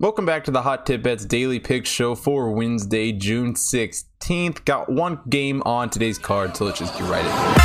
Welcome back to the Hot Tip Bets Daily Pick Show for Wednesday, June 16th. Got one game on today's card, so let's just get right into it.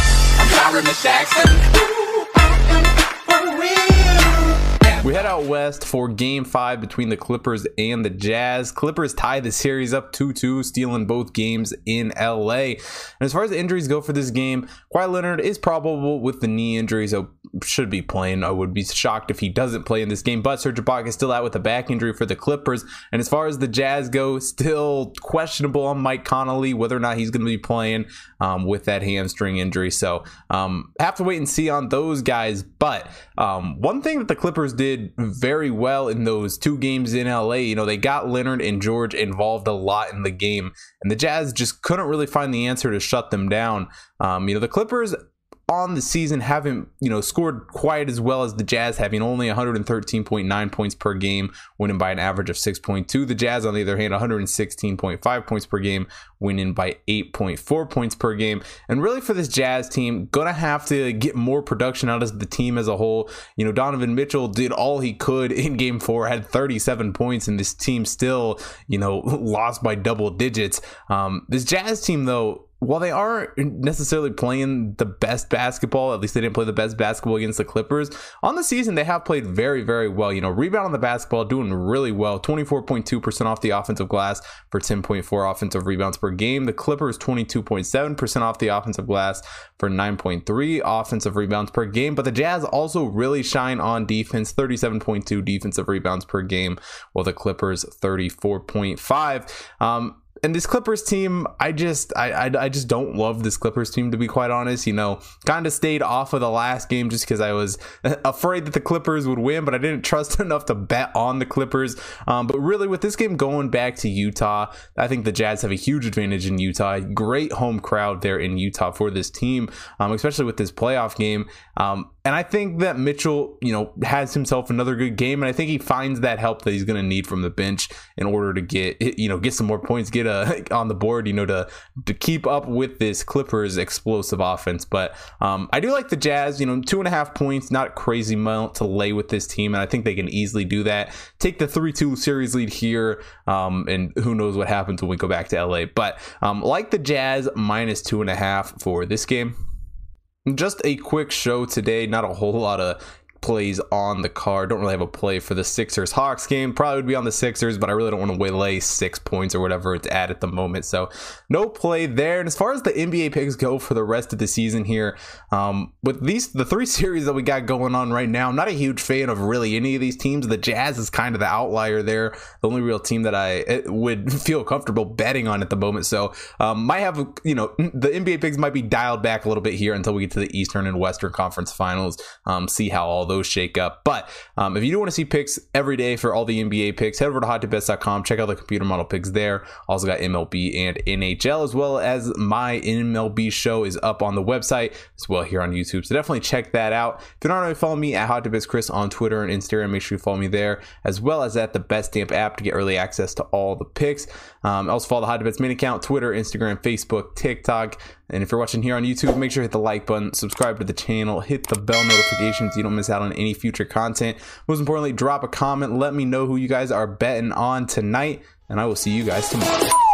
We head out west for game five between the Clippers and the Jazz. Clippers tie the series up 2 2, stealing both games in LA. And as far as the injuries go for this game, Kawhi Leonard is probable with the knee injury, so should be playing. I would be shocked if he doesn't play in this game. But Serge Ibaka is still out with a back injury for the Clippers. And as far as the Jazz go, still questionable on Mike Conley, whether or not he's going to be playing um, with that hamstring injury. So um, have to wait and see on those guys. But um, one thing that the Clippers did did very well in those two games in LA. You know, they got Leonard and George involved a lot in the game, and the Jazz just couldn't really find the answer to shut them down. Um, you know, the Clippers on the season haven't you know scored quite as well as the Jazz, having only 113.9 points per game, winning by an average of 6.2. The Jazz, on the other hand, 116.5 points per game, winning by 8.4 points per game. And really, for this Jazz team, gonna have to get more production out of the team as a whole. You know, Donovan Mitchell did all he could in Game Four, had 37 points, and this team still you know lost by double digits. Um, this Jazz team, though while they aren't necessarily playing the best basketball, at least they didn't play the best basketball against the Clippers. On the season, they have played very, very well. You know, rebound on the basketball, doing really well. 24.2% off the offensive glass for 10.4 offensive rebounds per game. The Clippers, 22.7% off the offensive glass for 9.3 offensive rebounds per game. But the Jazz also really shine on defense, 37.2 defensive rebounds per game, while the Clippers, 34.5. Um, and this Clippers team, I just I, I, I just don't love this Clippers team to be quite honest. You know, kind of stayed off of the last game just because I was afraid that the Clippers would win, but I didn't trust enough to bet on the Clippers. Um, but really, with this game going back to Utah, I think the Jazz have a huge advantage in Utah. Great home crowd there in Utah for this team, um, especially with this playoff game. Um, and I think that Mitchell, you know, has himself another good game, and I think he finds that help that he's going to need from the bench in order to get, you know, get some more points, get a on the board, you know, to to keep up with this Clippers explosive offense. But um, I do like the Jazz, you know, two and a half points, not crazy amount to lay with this team, and I think they can easily do that. Take the three-two series lead here, um, and who knows what happens when we go back to LA. But um, like the Jazz, minus two and a half for this game. Just a quick show today, not a whole lot of plays on the card. Don't really have a play for the Sixers Hawks game. Probably would be on the Sixers, but I really don't want to waylay six points or whatever it's at at the moment. So no play there. And as far as the NBA picks go for the rest of the season here, um, with these the three series that we got going on right now, I'm not a huge fan of really any of these teams. The Jazz is kind of the outlier there. The only real team that I eh, would feel comfortable betting on at the moment. So um, might have you know the NBA picks might be dialed back a little bit here until we get to the Eastern and Western Conference Finals. Um, see how all those those shake up. But um, if you do want to see picks every day for all the NBA picks, head over to hottipbets.com. Check out the computer model picks there. Also got MLB and NHL, as well as my MLB show is up on the website as well here on YouTube. So definitely check that out. If you're not already following me at HotTipBetsChris on Twitter and Instagram, make sure you follow me there, as well as at the Betstamp app to get early access to all the picks. Um, also follow the Hot Bets main account, Twitter, Instagram, Facebook, TikTok. And if you're watching here on YouTube, make sure to hit the like button, subscribe to the channel, hit the bell notifications so you don't miss out on any future content. Most importantly, drop a comment. Let me know who you guys are betting on tonight, and I will see you guys tomorrow.